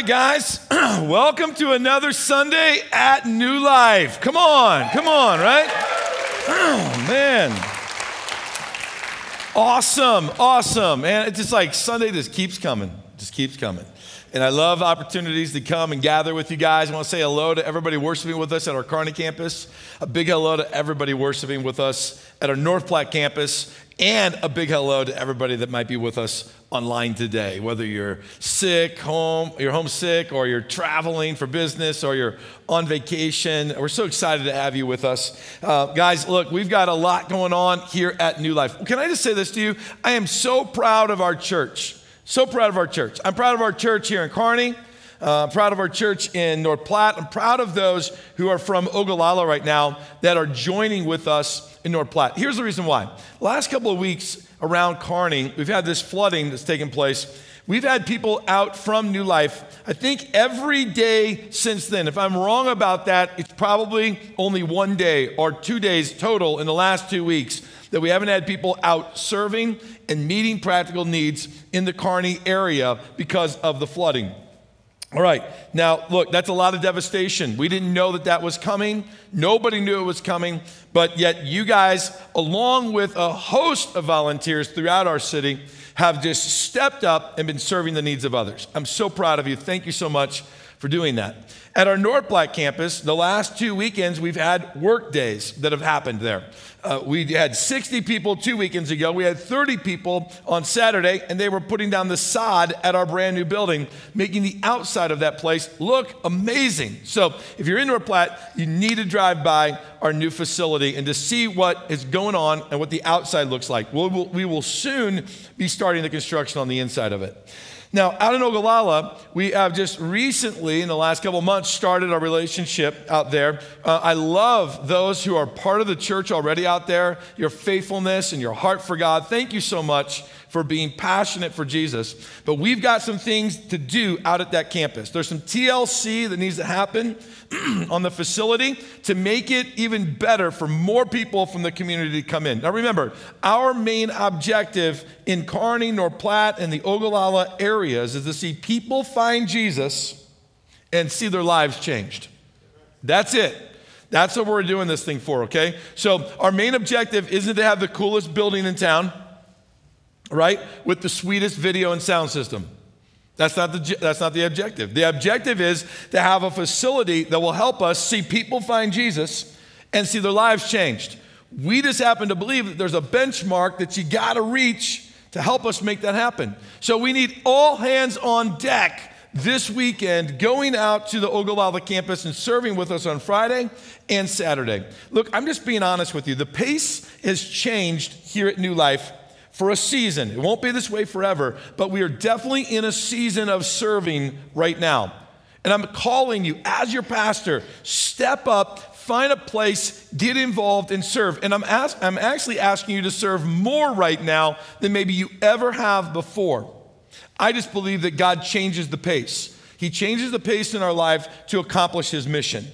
right, guys. Welcome to another Sunday at New Life. Come on, come on, right? Oh, man. Awesome, awesome. Man, it's just like Sunday just keeps coming, just keeps coming. And I love opportunities to come and gather with you guys. I want to say hello to everybody worshiping with us at our Kearney campus. A big hello to everybody worshiping with us at our North Platte campus. And a big hello to everybody that might be with us online today, whether you're sick, home, you're homesick, or you're traveling for business, or you're on vacation. We're so excited to have you with us. Uh, guys, look, we've got a lot going on here at New Life. Can I just say this to you? I am so proud of our church. So proud of our church. I'm proud of our church here in Kearney. Uh, I'm proud of our church in North Platte. I'm proud of those who are from Ogallala right now that are joining with us in North Platte. Here's the reason why. Last couple of weeks around Kearney, we've had this flooding that's taken place. We've had people out from New Life, I think every day since then. If I'm wrong about that, it's probably only one day or two days total in the last two weeks that we haven't had people out serving and meeting practical needs in the Kearney area because of the flooding. All right, now look, that's a lot of devastation. We didn't know that that was coming. Nobody knew it was coming, but yet you guys, along with a host of volunteers throughout our city, have just stepped up and been serving the needs of others. I'm so proud of you. Thank you so much for doing that. At our North Platte campus, the last two weekends, we've had work days that have happened there. Uh, we had 60 people two weekends ago. We had 30 people on Saturday, and they were putting down the sod at our brand new building, making the outside of that place look amazing. So, if you're in North Platte, you need to drive by our new facility and to see what is going on and what the outside looks like. We'll, we will soon be starting the construction on the inside of it. Now, out in Ogallala, we have just recently, in the last couple months, started our relationship out there. Uh, I love those who are part of the church already out there, your faithfulness and your heart for God. Thank you so much for being passionate for Jesus. But we've got some things to do out at that campus. There's some TLC that needs to happen on the facility to make it even better for more people from the community to come in. Now remember, our main objective in Kearney, North Platte, and the Ogallala areas is to see people find Jesus and see their lives changed. That's it. That's what we're doing this thing for, okay? So, our main objective isn't to have the coolest building in town right? With the sweetest video and sound system. That's not, the, that's not the objective. The objective is to have a facility that will help us see people find Jesus and see their lives changed. We just happen to believe that there's a benchmark that you got to reach to help us make that happen. So we need all hands on deck this weekend going out to the Ogallala campus and serving with us on Friday and Saturday. Look, I'm just being honest with you. The pace has changed here at New Life for a season. It won't be this way forever, but we are definitely in a season of serving right now. And I'm calling you, as your pastor, step up, find a place, get involved, and serve. And I'm, ask, I'm actually asking you to serve more right now than maybe you ever have before. I just believe that God changes the pace. He changes the pace in our life to accomplish His mission.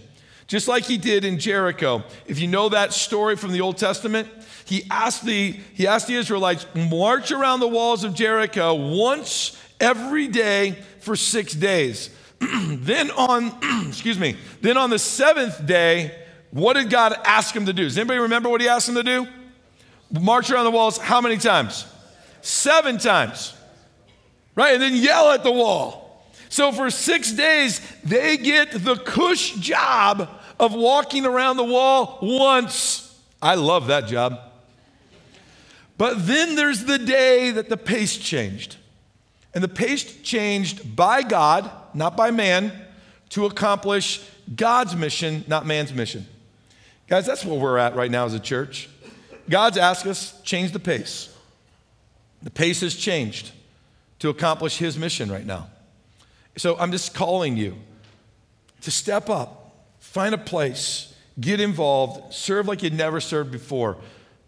Just like He did in Jericho. If you know that story from the Old Testament, he asked the, he asked the Israelites, march around the walls of Jericho once every day for six days. then on, excuse me, then on the seventh day, what did God ask him to do? Does anybody remember what he asked him to do? March around the walls how many times? Seven times. Right? And then yell at the wall. So for six days, they get the cush job of walking around the wall once. I love that job. But then there's the day that the pace changed. And the pace changed by God, not by man, to accomplish God's mission, not man's mission. Guys, that's where we're at right now as a church. God's asked us change the pace. The pace has changed to accomplish his mission right now. So I'm just calling you to step up, find a place, get involved, serve like you'd never served before.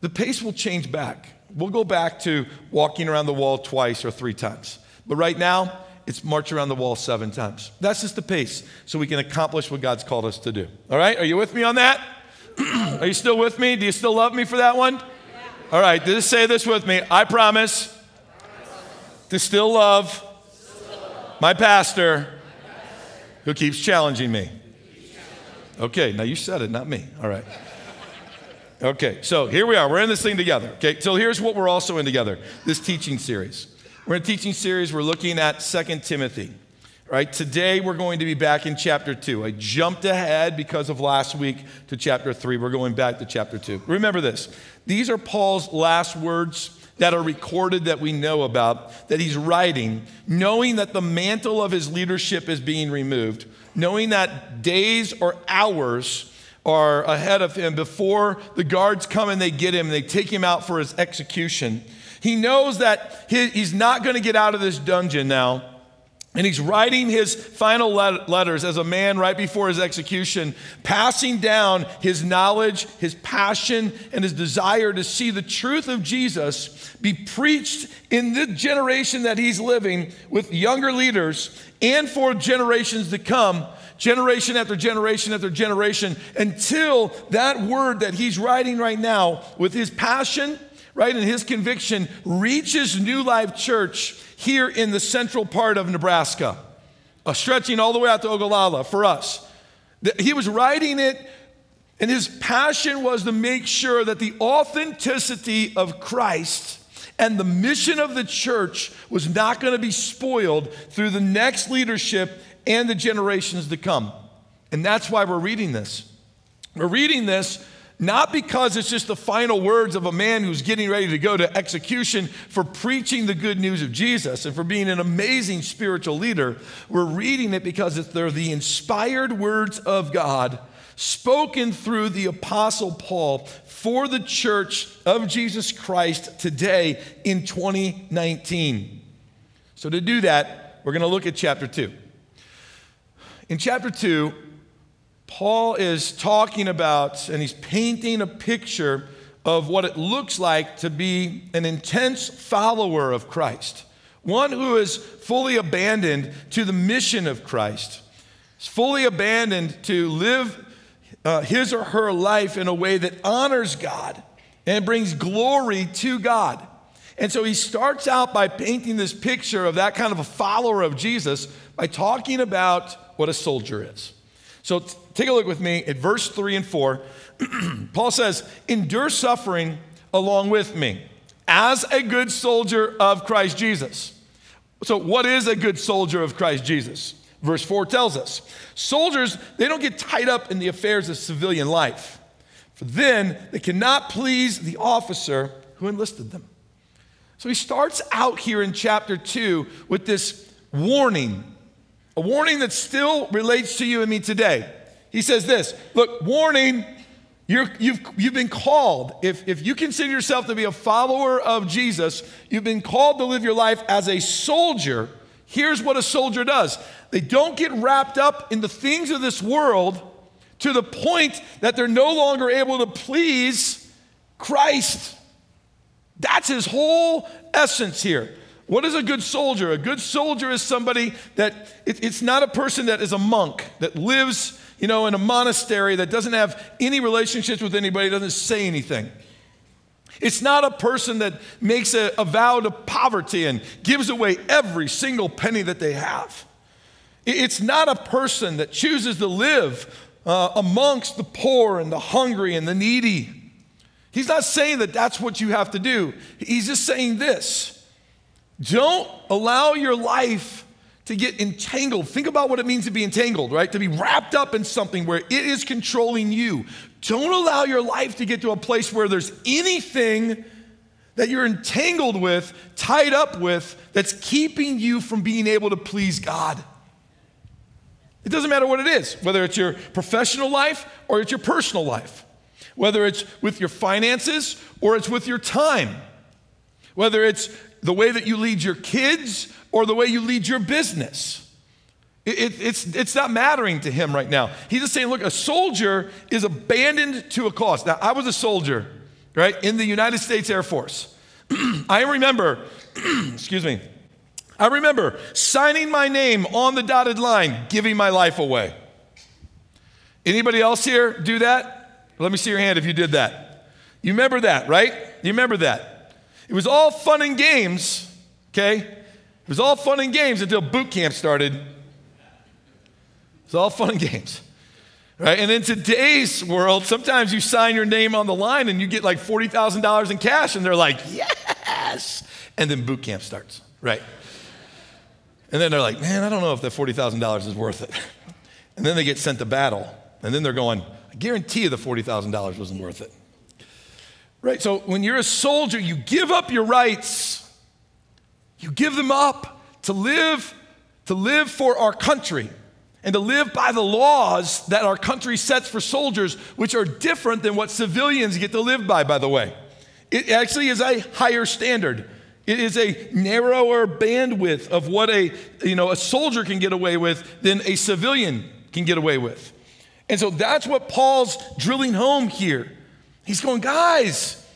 The pace will change back. We'll go back to walking around the wall twice or three times. But right now, it's march around the wall seven times. That's just the pace so we can accomplish what God's called us to do. All right? Are you with me on that? Are you still with me? Do you still love me for that one? All right, just say this with me. I promise to still love my pastor Who keeps challenging me? Okay, now you said it, not me. All right. Okay, so here we are. We're in this thing together. Okay, so here's what we're also in together this teaching series. We're in a teaching series, we're looking at Second Timothy. Right, today we're going to be back in chapter 2. I jumped ahead because of last week to chapter 3. We're going back to chapter 2. Remember this. These are Paul's last words that are recorded that we know about, that he's writing, knowing that the mantle of his leadership is being removed, knowing that days or hours are ahead of him before the guards come and they get him and they take him out for his execution. He knows that he's not going to get out of this dungeon now and he's writing his final letters as a man right before his execution, passing down his knowledge, his passion, and his desire to see the truth of Jesus be preached in the generation that he's living with younger leaders and for generations to come, generation after generation after generation, until that word that he's writing right now with his passion, right, and his conviction reaches New Life Church here in the central part of Nebraska, stretching all the way out to Ogallala for us. He was writing it, and his passion was to make sure that the authenticity of Christ and the mission of the church was not going to be spoiled through the next leadership and the generations to come. And that's why we're reading this. We're reading this not because it's just the final words of a man who's getting ready to go to execution for preaching the good news of Jesus and for being an amazing spiritual leader. We're reading it because they're the inspired words of God spoken through the Apostle Paul for the church of Jesus Christ today in 2019. So, to do that, we're going to look at chapter 2. In chapter 2, Paul is talking about and he's painting a picture of what it looks like to be an intense follower of Christ, one who is fully abandoned to the mission of Christ, is fully abandoned to live uh, his or her life in a way that honors God and brings glory to God. And so he starts out by painting this picture of that kind of a follower of Jesus by talking about what a soldier is. So take a look with me at verse 3 and 4. Paul says, Endure suffering along with me as a good soldier of Christ Jesus. So, what is a good soldier of Christ Jesus? Verse 4 tells us soldiers, they don't get tied up in the affairs of civilian life, for then they cannot please the officer who enlisted them. So he starts out here in chapter 2 with this warning a warning that still relates to you and me today. He says this Look, warning, you have you've, you've been called. If, if you consider yourself to be a follower of Jesus, you've been called to live your life as a soldier. Here's what a soldier does they don't get wrapped up in the things of this world to the point that they're no longer able to please Christ. That's his whole essence here. What is a good soldier? A good soldier is somebody that it, it's not a person that is a monk that lives, you know, in a monastery that doesn't have any relationships with anybody, doesn't say anything. It's not a person that makes a, a vow to poverty and gives away every single penny that they have. It's not a person that chooses to live uh, amongst the poor and the hungry and the needy. He's not saying that that's what you have to do. He's just saying this don't allow your life to get entangled. Think about what it means to be entangled, right? To be wrapped up in something where it is controlling you. Don't allow your life to get to a place where there's anything that you're entangled with, tied up with, that's keeping you from being able to please God. It doesn't matter what it is, whether it's your professional life or it's your personal life, whether it's with your finances or it's with your time, whether it's the way that you lead your kids or the way you lead your business. It, it, it's, it's not mattering to him right now. He's just saying, look, a soldier is abandoned to a cause. Now, I was a soldier, right, in the United States Air Force. I remember, excuse me, I remember signing my name on the dotted line, giving my life away. Anybody else here do that? Let me see your hand if you did that. You remember that, right? You remember that? It was all fun and games, okay? It was all fun and games until boot camp started. It's all fun and games. Right? And in today's world, sometimes you sign your name on the line and you get like $40,000 in cash, and they're like, yes. And then boot camp starts, right? And then they're like, man, I don't know if that $40,000 is worth it. And then they get sent to battle. And then they're going, I guarantee you the $40,000 wasn't worth it. Right? So when you're a soldier, you give up your rights. You give them up to live to live for our country and to live by the laws that our country sets for soldiers, which are different than what civilians get to live by, by the way. It actually is a higher standard. It is a narrower bandwidth of what a, you know, a soldier can get away with than a civilian can get away with. And so that's what Paul's drilling home here. He's going, guys,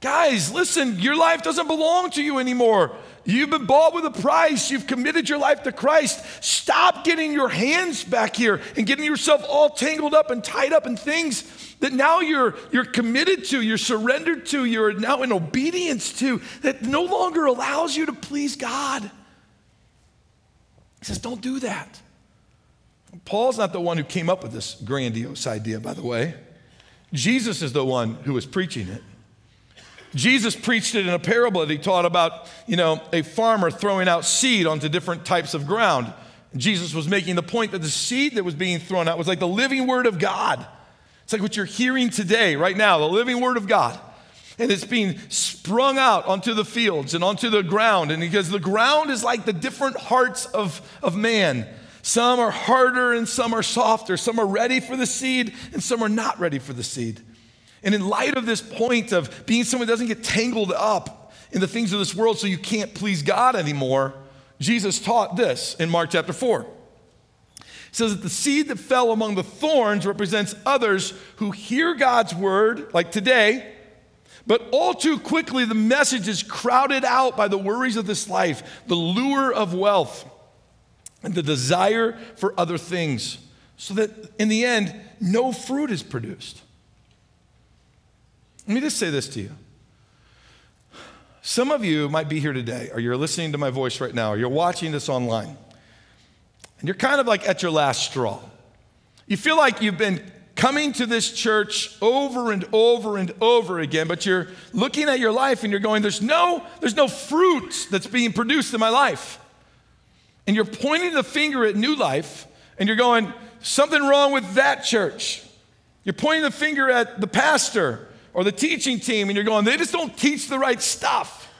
guys, listen, your life doesn't belong to you anymore. You've been bought with a price. You've committed your life to Christ. Stop getting your hands back here and getting yourself all tangled up and tied up in things that now you're, you're committed to, you're surrendered to, you're now in obedience to, that no longer allows you to please God. He says, don't do that. Paul's not the one who came up with this grandiose idea, by the way. Jesus is the one who was preaching it. Jesus preached it in a parable that he taught about, you know, a farmer throwing out seed onto different types of ground. Jesus was making the point that the seed that was being thrown out was like the living word of God. It's like what you're hearing today, right now, the living word of God. And it's being sprung out onto the fields and onto the ground. And because the ground is like the different hearts of, of man. Some are harder and some are softer. Some are ready for the seed and some are not ready for the seed. And in light of this point of being someone who doesn't get tangled up in the things of this world so you can't please God anymore, Jesus taught this in Mark chapter 4. He says that the seed that fell among the thorns represents others who hear God's word, like today, but all too quickly the message is crowded out by the worries of this life, the lure of wealth, and the desire for other things, so that in the end, no fruit is produced. Let me just say this to you. Some of you might be here today, or you're listening to my voice right now, or you're watching this online, and you're kind of like at your last straw. You feel like you've been coming to this church over and over and over again, but you're looking at your life and you're going, there's no, there's no fruit that's being produced in my life. And you're pointing the finger at new life and you're going, something wrong with that church. You're pointing the finger at the pastor or the teaching team and you're going, they just don't teach the right stuff.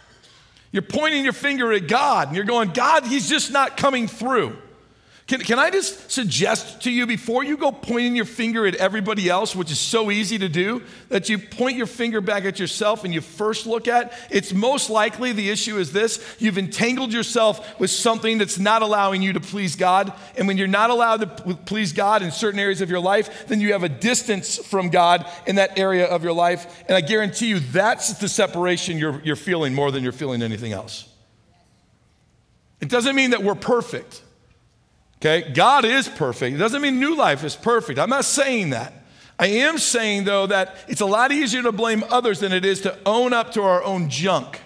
You're pointing your finger at God and you're going, God, He's just not coming through. Can, can I just suggest to you before you go pointing your finger at everybody else, which is so easy to do, that you point your finger back at yourself and you first look at? It's most likely the issue is this you've entangled yourself with something that's not allowing you to please God. And when you're not allowed to please God in certain areas of your life, then you have a distance from God in that area of your life. And I guarantee you that's the separation you're, you're feeling more than you're feeling anything else. It doesn't mean that we're perfect. Okay, God is perfect. It doesn't mean new life is perfect. I'm not saying that. I am saying, though, that it's a lot easier to blame others than it is to own up to our own junk.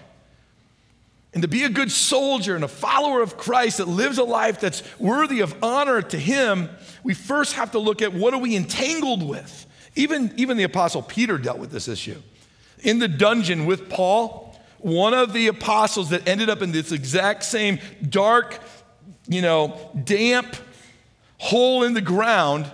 And to be a good soldier and a follower of Christ that lives a life that's worthy of honor to Him, we first have to look at what are we entangled with. Even, even the Apostle Peter dealt with this issue. In the dungeon with Paul, one of the apostles that ended up in this exact same dark, you know, damp hole in the ground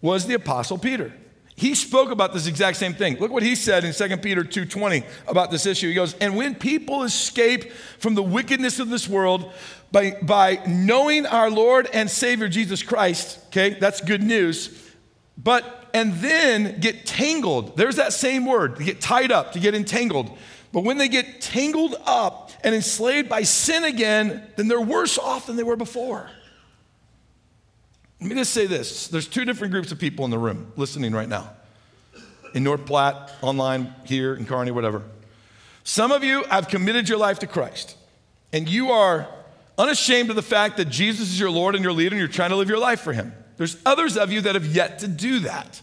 was the apostle Peter. He spoke about this exact same thing. Look what he said in 2 Peter 2:20 about this issue. He goes, "And when people escape from the wickedness of this world by, by knowing our Lord and Savior Jesus Christ, okay, that's good news, but and then get tangled. There's that same word, to get tied up, to get entangled. But when they get tangled up and enslaved by sin again, then they're worse off than they were before. Let me just say this there's two different groups of people in the room listening right now in North Platte, online, here, in Kearney, whatever. Some of you have committed your life to Christ, and you are unashamed of the fact that Jesus is your Lord and your leader, and you're trying to live your life for Him. There's others of you that have yet to do that.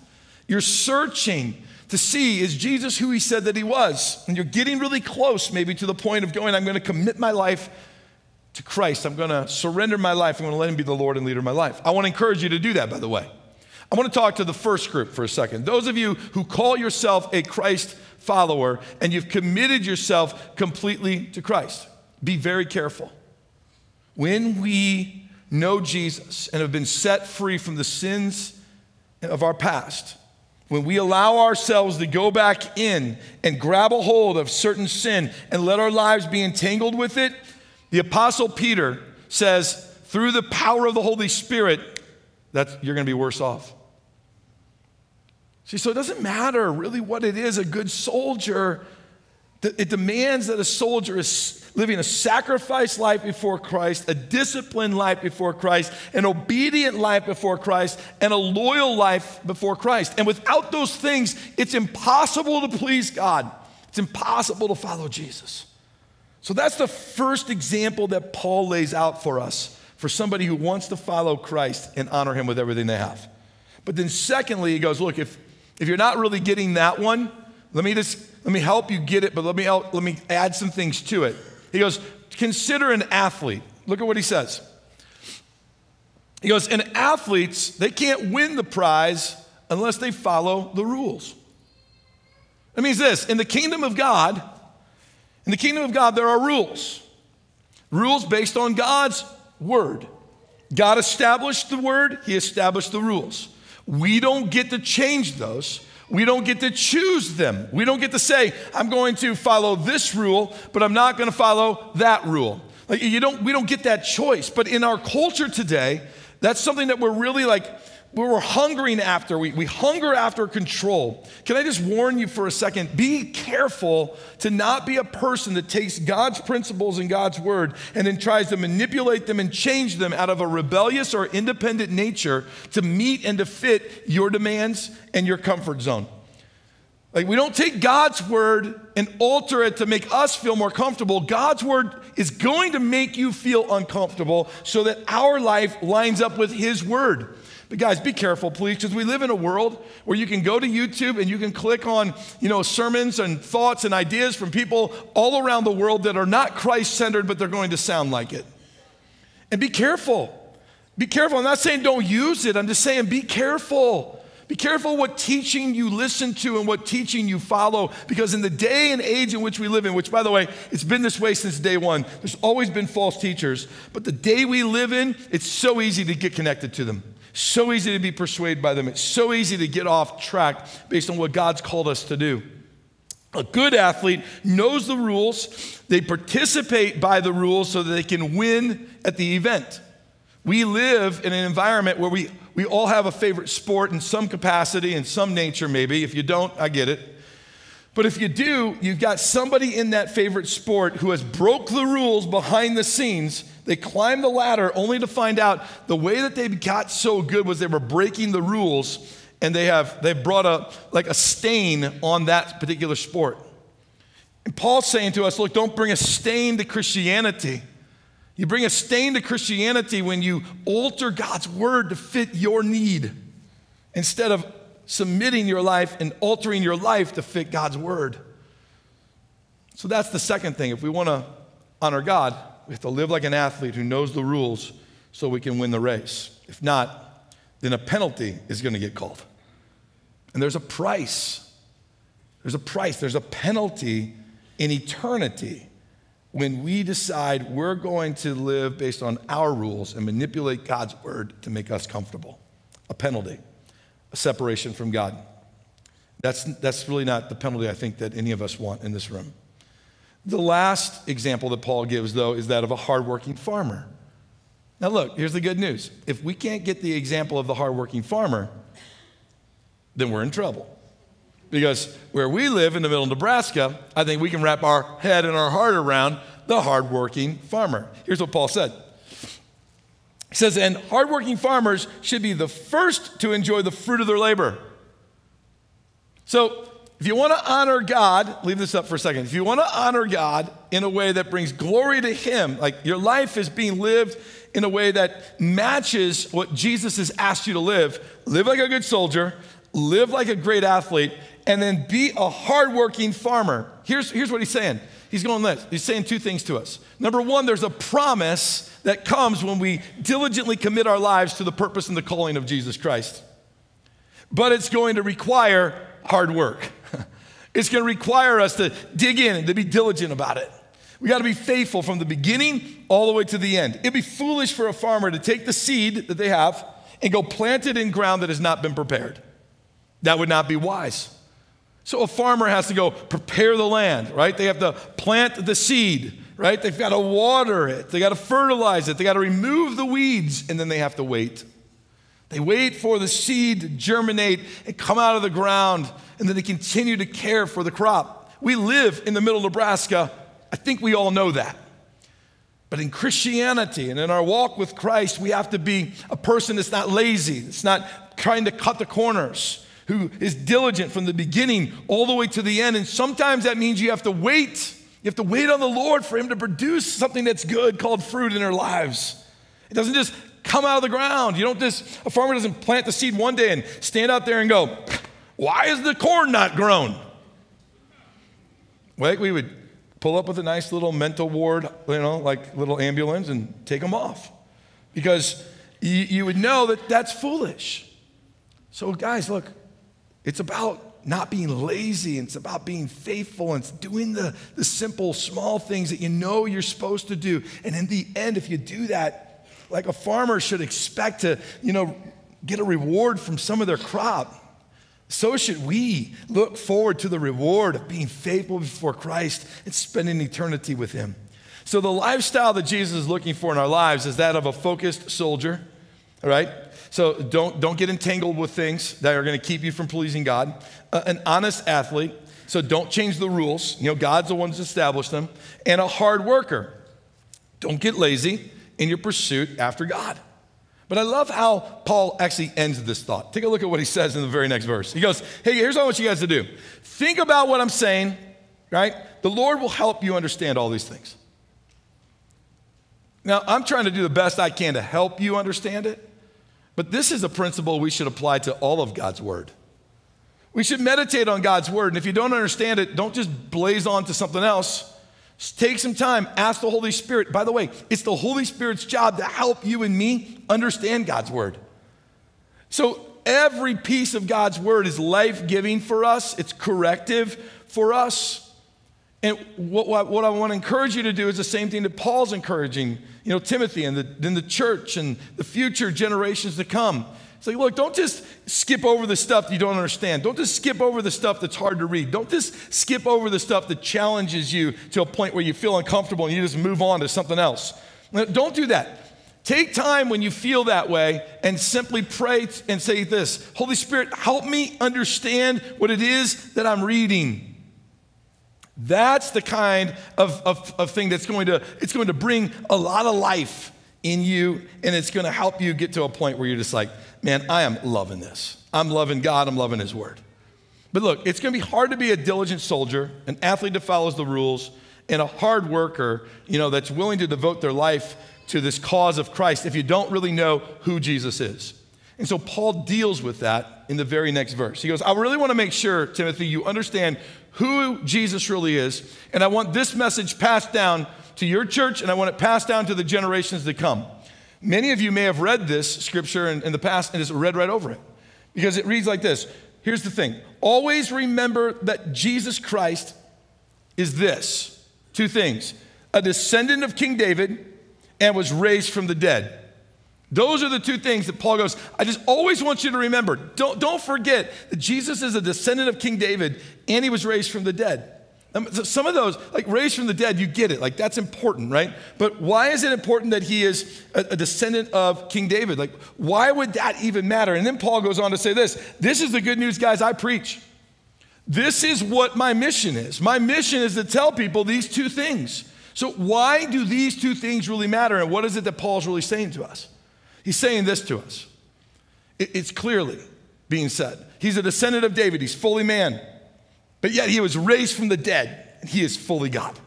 You're searching to see is Jesus who he said that he was? And you're getting really close, maybe to the point of going, I'm going to commit my life to Christ. I'm going to surrender my life. I'm going to let Him be the Lord and leader of my life. I want to encourage you to do that, by the way. I want to talk to the first group for a second. Those of you who call yourself a Christ follower and you've committed yourself completely to Christ, be very careful. When we know Jesus and have been set free from the sins of our past, when we allow ourselves to go back in and grab a hold of certain sin and let our lives be entangled with it, the Apostle Peter says, through the power of the Holy Spirit, that you're going to be worse off. See, so it doesn't matter really what it is, a good soldier. It demands that a soldier is living a sacrificed life before Christ, a disciplined life before Christ, an obedient life before Christ, and a loyal life before Christ. And without those things, it's impossible to please God. It's impossible to follow Jesus. So that's the first example that Paul lays out for us for somebody who wants to follow Christ and honor him with everything they have. But then, secondly, he goes, Look, if, if you're not really getting that one, let me just let me help you get it, but let me let me add some things to it. He goes, consider an athlete. Look at what he says. He goes, and athletes, they can't win the prize unless they follow the rules. That means this in the kingdom of God, in the kingdom of God, there are rules. Rules based on God's word. God established the word, He established the rules. We don't get to change those. We don't get to choose them. We don't get to say, I'm going to follow this rule, but I'm not going to follow that rule. Like you don't, we don't get that choice. But in our culture today, that's something that we're really like, we're hungering after. We, we hunger after control. Can I just warn you for a second? Be careful to not be a person that takes God's principles and God's word and then tries to manipulate them and change them out of a rebellious or independent nature to meet and to fit your demands and your comfort zone. Like, we don't take God's word and alter it to make us feel more comfortable. God's word is going to make you feel uncomfortable so that our life lines up with His word. But guys, be careful, please, because we live in a world where you can go to YouTube and you can click on, you know, sermons and thoughts and ideas from people all around the world that are not Christ centered, but they're going to sound like it. And be careful. Be careful. I'm not saying don't use it, I'm just saying be careful. Be careful what teaching you listen to and what teaching you follow, because in the day and age in which we live in, which by the way, it's been this way since day one, there's always been false teachers, but the day we live in, it's so easy to get connected to them. So easy to be persuaded by them. It's so easy to get off track based on what God's called us to do. A good athlete knows the rules, they participate by the rules so that they can win at the event. We live in an environment where we, we all have a favorite sport in some capacity, in some nature, maybe. If you don't, I get it. But if you do, you've got somebody in that favorite sport who has broke the rules behind the scenes they climb the ladder only to find out the way that they got so good was they were breaking the rules and they have they brought a like a stain on that particular sport. And Paul's saying to us, look, don't bring a stain to Christianity. You bring a stain to Christianity when you alter God's word to fit your need instead of submitting your life and altering your life to fit God's word. So that's the second thing. If we want to honor God, we have to live like an athlete who knows the rules so we can win the race. If not, then a penalty is going to get called. And there's a price. There's a price. There's a penalty in eternity when we decide we're going to live based on our rules and manipulate God's word to make us comfortable. A penalty, a separation from God. That's, that's really not the penalty I think that any of us want in this room. The last example that Paul gives, though, is that of a hardworking farmer. Now, look, here's the good news. If we can't get the example of the hardworking farmer, then we're in trouble. Because where we live in the middle of Nebraska, I think we can wrap our head and our heart around the hardworking farmer. Here's what Paul said He says, And hardworking farmers should be the first to enjoy the fruit of their labor. So, if you want to honor God, leave this up for a second. If you want to honor God in a way that brings glory to Him, like your life is being lived in a way that matches what Jesus has asked you to live, live like a good soldier, live like a great athlete, and then be a hardworking farmer. Here's, here's what he's saying he's going this. He's saying two things to us. Number one, there's a promise that comes when we diligently commit our lives to the purpose and the calling of Jesus Christ. But it's going to require hard work. It's going to require us to dig in and to be diligent about it. We got to be faithful from the beginning all the way to the end. It'd be foolish for a farmer to take the seed that they have and go plant it in ground that has not been prepared. That would not be wise. So a farmer has to go prepare the land, right? They have to plant the seed, right? They've got to water it, they got to fertilize it, they got to remove the weeds, and then they have to wait. They wait for the seed to germinate and come out of the ground, and then they continue to care for the crop. We live in the middle of Nebraska. I think we all know that. But in Christianity and in our walk with Christ, we have to be a person that's not lazy, that's not trying to cut the corners, who is diligent from the beginning all the way to the end. And sometimes that means you have to wait. You have to wait on the Lord for Him to produce something that's good called fruit in our lives. It doesn't just come out of the ground. You don't just, a farmer doesn't plant the seed one day and stand out there and go, Why is the corn not grown? Well, we would pull up with a nice little mental ward, you know, like little ambulance and take them off. Because you, you would know that that's foolish. So, guys, look, it's about not being lazy, and it's about being faithful, and it's doing the, the simple, small things that you know you're supposed to do. And in the end, if you do that, like a farmer should expect to, you know, get a reward from some of their crop. So should we look forward to the reward of being faithful before Christ and spending eternity with Him. So, the lifestyle that Jesus is looking for in our lives is that of a focused soldier, all right? So don't, don't get entangled with things that are going to keep you from pleasing God. Uh, an honest athlete, so don't change the rules. You know, God's the one who's established them. And a hard worker. Don't get lazy in your pursuit after God. But I love how Paul actually ends this thought. Take a look at what he says in the very next verse. He goes, Hey, here's what I want you guys to do. Think about what I'm saying, right? The Lord will help you understand all these things. Now, I'm trying to do the best I can to help you understand it. But this is a principle we should apply to all of God's word. We should meditate on God's word. And if you don't understand it, don't just blaze on to something else. Take some time, ask the Holy Spirit. By the way, it's the Holy Spirit's job to help you and me understand God's word. So every piece of God's word is life giving for us, it's corrective for us. And what, what, what, I want to encourage you to do is the same thing that Paul's encouraging, you know, Timothy and the, and the church and the future generations to come. It's like, look, don't just skip over the stuff you don't understand. Don't just skip over the stuff that's hard to read. Don't just skip over the stuff that challenges you to a point where you feel uncomfortable and you just move on to something else. Don't do that. Take time when you feel that way and simply pray and say this Holy Spirit, help me understand what it is that I'm reading. That's the kind of, of, of thing that's going to, it's going to bring a lot of life in you and it's going to help you get to a point where you're just like, man, I am loving this. I'm loving God, I'm loving His Word. But look, it's going to be hard to be a diligent soldier, an athlete that follows the rules, and a hard worker, you know, that's willing to devote their life to this cause of Christ if you don't really know who Jesus is. And so Paul deals with that in the very next verse. He goes, I really want to make sure, Timothy, you understand who Jesus really is. And I want this message passed down to your church and I want it passed down to the generations to come. Many of you may have read this scripture in, in the past and just read right over it because it reads like this. Here's the thing always remember that Jesus Christ is this two things a descendant of King David and was raised from the dead. Those are the two things that Paul goes, I just always want you to remember. Don't, don't forget that Jesus is a descendant of King David and he was raised from the dead. Um, some of those, like raised from the dead, you get it. Like that's important, right? But why is it important that he is a, a descendant of King David? Like, why would that even matter? And then Paul goes on to say this this is the good news, guys, I preach. This is what my mission is. My mission is to tell people these two things. So, why do these two things really matter? And what is it that Paul's really saying to us? He's saying this to us. It's clearly being said. He's a descendant of David, he's fully man, but yet he was raised from the dead, and he is fully God.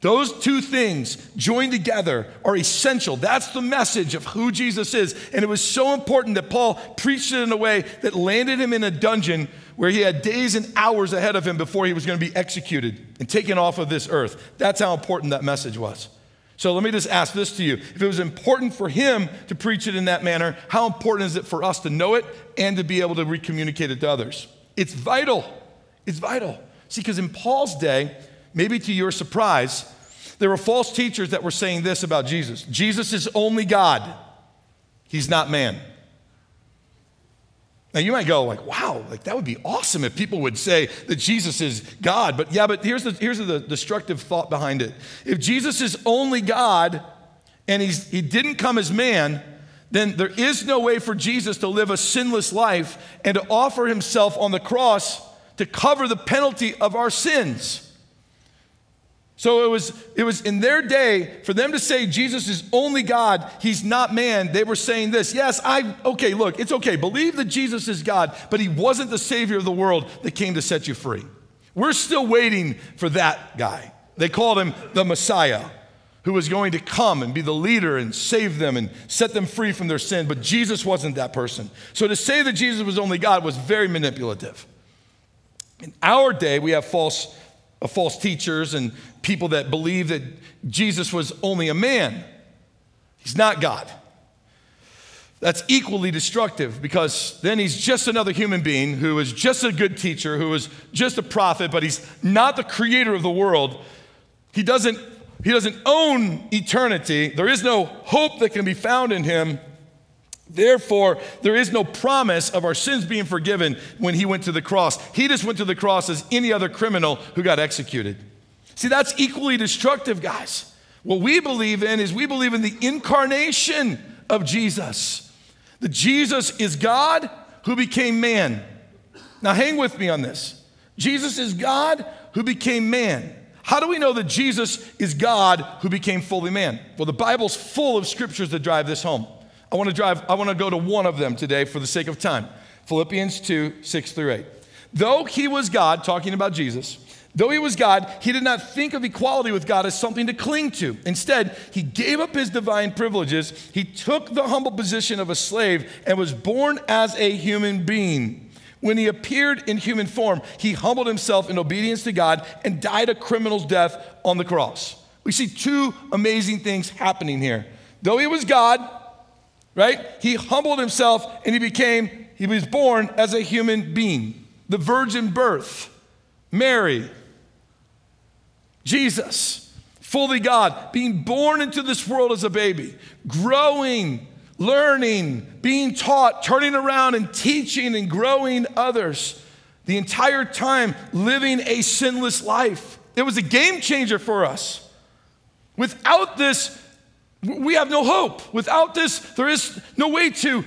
Those two things joined together are essential. That's the message of who Jesus is. And it was so important that Paul preached it in a way that landed him in a dungeon where he had days and hours ahead of him before he was going to be executed and taken off of this earth. That's how important that message was. So let me just ask this to you. If it was important for him to preach it in that manner, how important is it for us to know it and to be able to recommunicate it to others? It's vital. It's vital. See, because in Paul's day, maybe to your surprise, there were false teachers that were saying this about Jesus Jesus is only God, he's not man. Now you might go like, wow, like that would be awesome if people would say that Jesus is God. But yeah, but here's the here's the destructive thought behind it. If Jesus is only God and he's he didn't come as man, then there is no way for Jesus to live a sinless life and to offer himself on the cross to cover the penalty of our sins. So it was, it was in their day for them to say Jesus is only God, he's not man. They were saying this Yes, I, okay, look, it's okay. Believe that Jesus is God, but he wasn't the Savior of the world that came to set you free. We're still waiting for that guy. They called him the Messiah, who was going to come and be the leader and save them and set them free from their sin. But Jesus wasn't that person. So to say that Jesus was only God was very manipulative. In our day, we have false false teachers and people that believe that Jesus was only a man. He's not God. That's equally destructive because then he's just another human being who is just a good teacher, who is just a prophet, but he's not the creator of the world. He doesn't, he doesn't own eternity. There is no hope that can be found in him. Therefore, there is no promise of our sins being forgiven when he went to the cross. He just went to the cross as any other criminal who got executed. See, that's equally destructive, guys. What we believe in is we believe in the incarnation of Jesus. That Jesus is God who became man. Now, hang with me on this. Jesus is God who became man. How do we know that Jesus is God who became fully man? Well, the Bible's full of scriptures that drive this home. I want to drive, I want to go to one of them today for the sake of time. Philippians 2, 6 through 8. Though he was God, talking about Jesus, though he was God, he did not think of equality with God as something to cling to. Instead, he gave up his divine privileges. He took the humble position of a slave and was born as a human being. When he appeared in human form, he humbled himself in obedience to God and died a criminal's death on the cross. We see two amazing things happening here. Though he was God, right? He humbled himself and he became, he was born as a human being. The virgin birth, Mary, Jesus, fully God, being born into this world as a baby, growing, learning, being taught, turning around and teaching and growing others. The entire time living a sinless life. It was a game changer for us. Without this we have no hope. Without this, there is no way to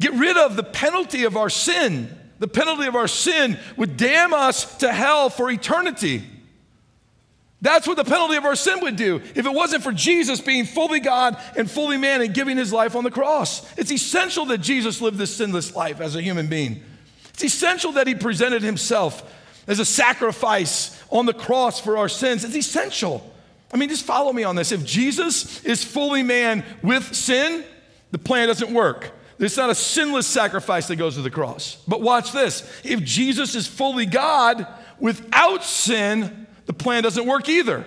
get rid of the penalty of our sin. The penalty of our sin would damn us to hell for eternity. That's what the penalty of our sin would do if it wasn't for Jesus being fully God and fully man and giving his life on the cross. It's essential that Jesus lived this sinless life as a human being. It's essential that he presented himself as a sacrifice on the cross for our sins. It's essential. I mean, just follow me on this. If Jesus is fully man with sin, the plan doesn't work. It's not a sinless sacrifice that goes to the cross. But watch this if Jesus is fully God without sin, the plan doesn't work either.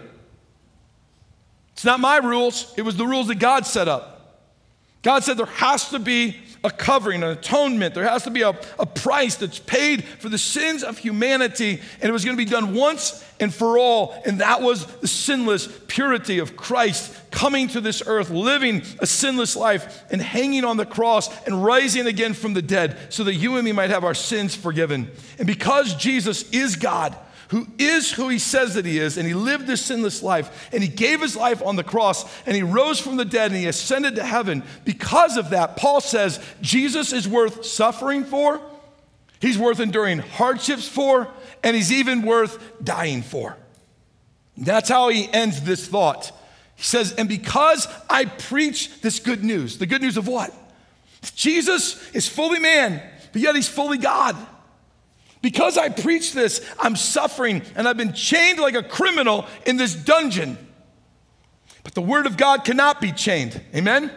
It's not my rules, it was the rules that God set up. God said there has to be a covering, an atonement. There has to be a, a price that's paid for the sins of humanity, and it was going to be done once and for all. And that was the sinless purity of Christ coming to this earth, living a sinless life, and hanging on the cross and rising again from the dead so that you and me might have our sins forgiven. And because Jesus is God, who is who he says that he is, and he lived this sinless life, and he gave his life on the cross, and he rose from the dead, and he ascended to heaven. Because of that, Paul says Jesus is worth suffering for, he's worth enduring hardships for, and he's even worth dying for. That's how he ends this thought. He says, And because I preach this good news, the good news of what? Jesus is fully man, but yet he's fully God. Because I preach this, I'm suffering and I've been chained like a criminal in this dungeon. But the word of God cannot be chained. Amen?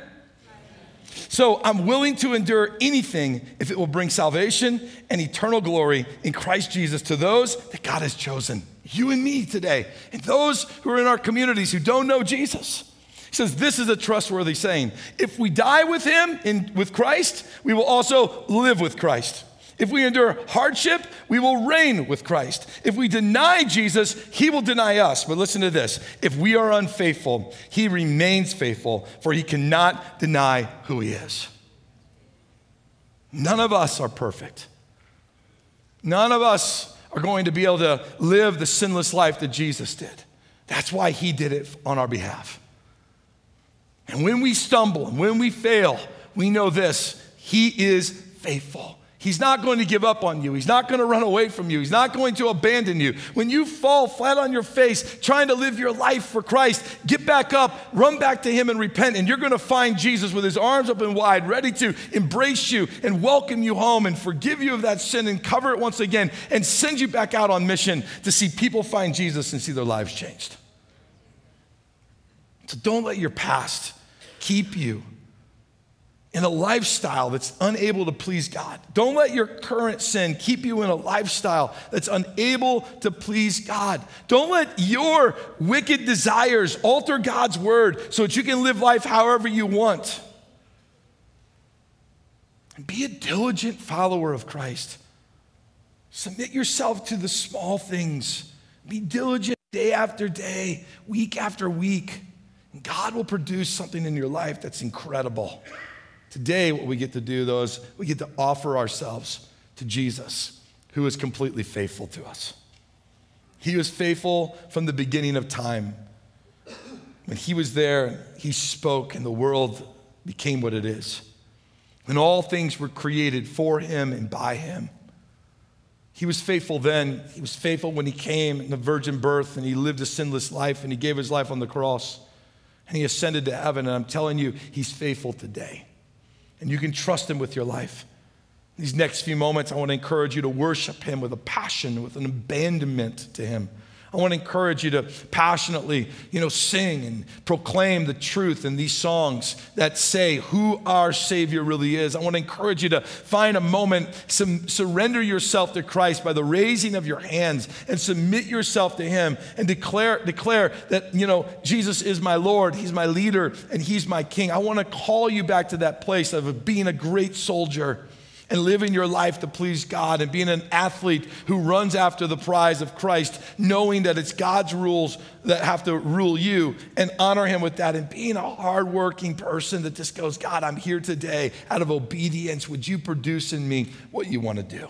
So I'm willing to endure anything if it will bring salvation and eternal glory in Christ Jesus to those that God has chosen, you and me today, and those who are in our communities who don't know Jesus. He says, This is a trustworthy saying. If we die with him, in, with Christ, we will also live with Christ. If we endure hardship, we will reign with Christ. If we deny Jesus, he will deny us. But listen to this if we are unfaithful, he remains faithful, for he cannot deny who he is. None of us are perfect. None of us are going to be able to live the sinless life that Jesus did. That's why he did it on our behalf. And when we stumble and when we fail, we know this He is faithful. He's not going to give up on you. He's not going to run away from you. He's not going to abandon you. When you fall flat on your face trying to live your life for Christ, get back up, run back to Him and repent, and you're going to find Jesus with His arms open wide, ready to embrace you and welcome you home and forgive you of that sin and cover it once again and send you back out on mission to see people find Jesus and see their lives changed. So don't let your past keep you in a lifestyle that's unable to please God. Don't let your current sin keep you in a lifestyle that's unable to please God. Don't let your wicked desires alter God's word so that you can live life however you want. Be a diligent follower of Christ. Submit yourself to the small things. Be diligent day after day, week after week. God will produce something in your life that's incredible. Today, what we get to do, though, is we get to offer ourselves to Jesus, who is completely faithful to us. He was faithful from the beginning of time. When he was there, he spoke, and the world became what it is. When all things were created for him and by him. He was faithful then. He was faithful when he came in the virgin birth and he lived a sinless life and he gave his life on the cross and he ascended to heaven. And I'm telling you, he's faithful today and you can trust Him with your life. These next few moments, I want to encourage you to worship Him with a passion, with an abandonment to Him. I want to encourage you to passionately, you know, sing and proclaim the truth in these songs that say who our Savior really is. I want to encourage you to find a moment, some, surrender yourself to Christ by the raising of your hands and submit yourself to Him and declare, declare that, you know, Jesus is my Lord, He's my leader, and He's my King. I want to call you back to that place of being a great soldier and living your life to please God and being an athlete who runs after the prize of Christ, knowing that it's God's rules that have to rule you and honor Him with that, and being a hardworking person that just goes, God, I'm here today out of obedience. Would you produce in me what you want to do?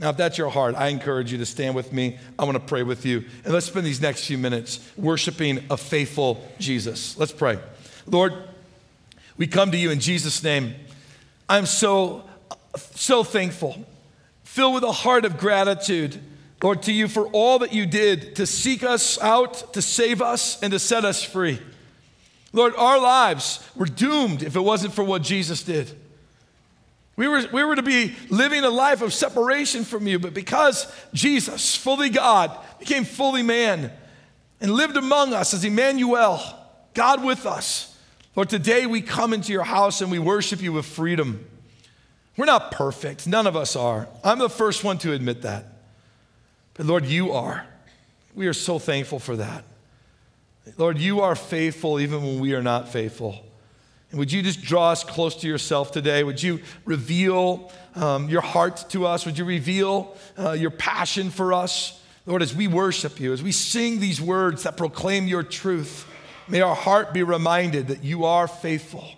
Now, if that's your heart, I encourage you to stand with me. I want to pray with you. And let's spend these next few minutes worshiping a faithful Jesus. Let's pray. Lord, we come to you in Jesus' name. I'm so so thankful, filled with a heart of gratitude, Lord, to you for all that you did to seek us out, to save us, and to set us free. Lord, our lives were doomed if it wasn't for what Jesus did. We were, we were to be living a life of separation from you, but because Jesus, fully God, became fully man and lived among us as Emmanuel, God with us, Lord, today we come into your house and we worship you with freedom. We're not perfect. None of us are. I'm the first one to admit that. But Lord, you are. We are so thankful for that. Lord, you are faithful even when we are not faithful. And would you just draw us close to yourself today? Would you reveal um, your heart to us? Would you reveal uh, your passion for us? Lord, as we worship you, as we sing these words that proclaim your truth, may our heart be reminded that you are faithful.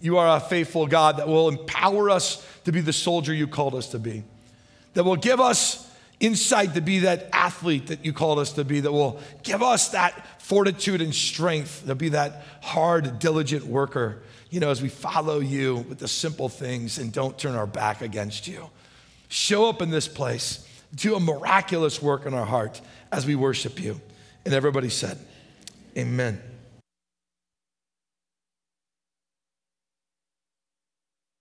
You are a faithful God that will empower us to be the soldier you called us to be, that will give us insight to be that athlete that you called us to be, that will give us that fortitude and strength to be that hard, diligent worker, you know, as we follow you with the simple things and don't turn our back against you. Show up in this place, do a miraculous work in our heart as we worship you. And everybody said, Amen.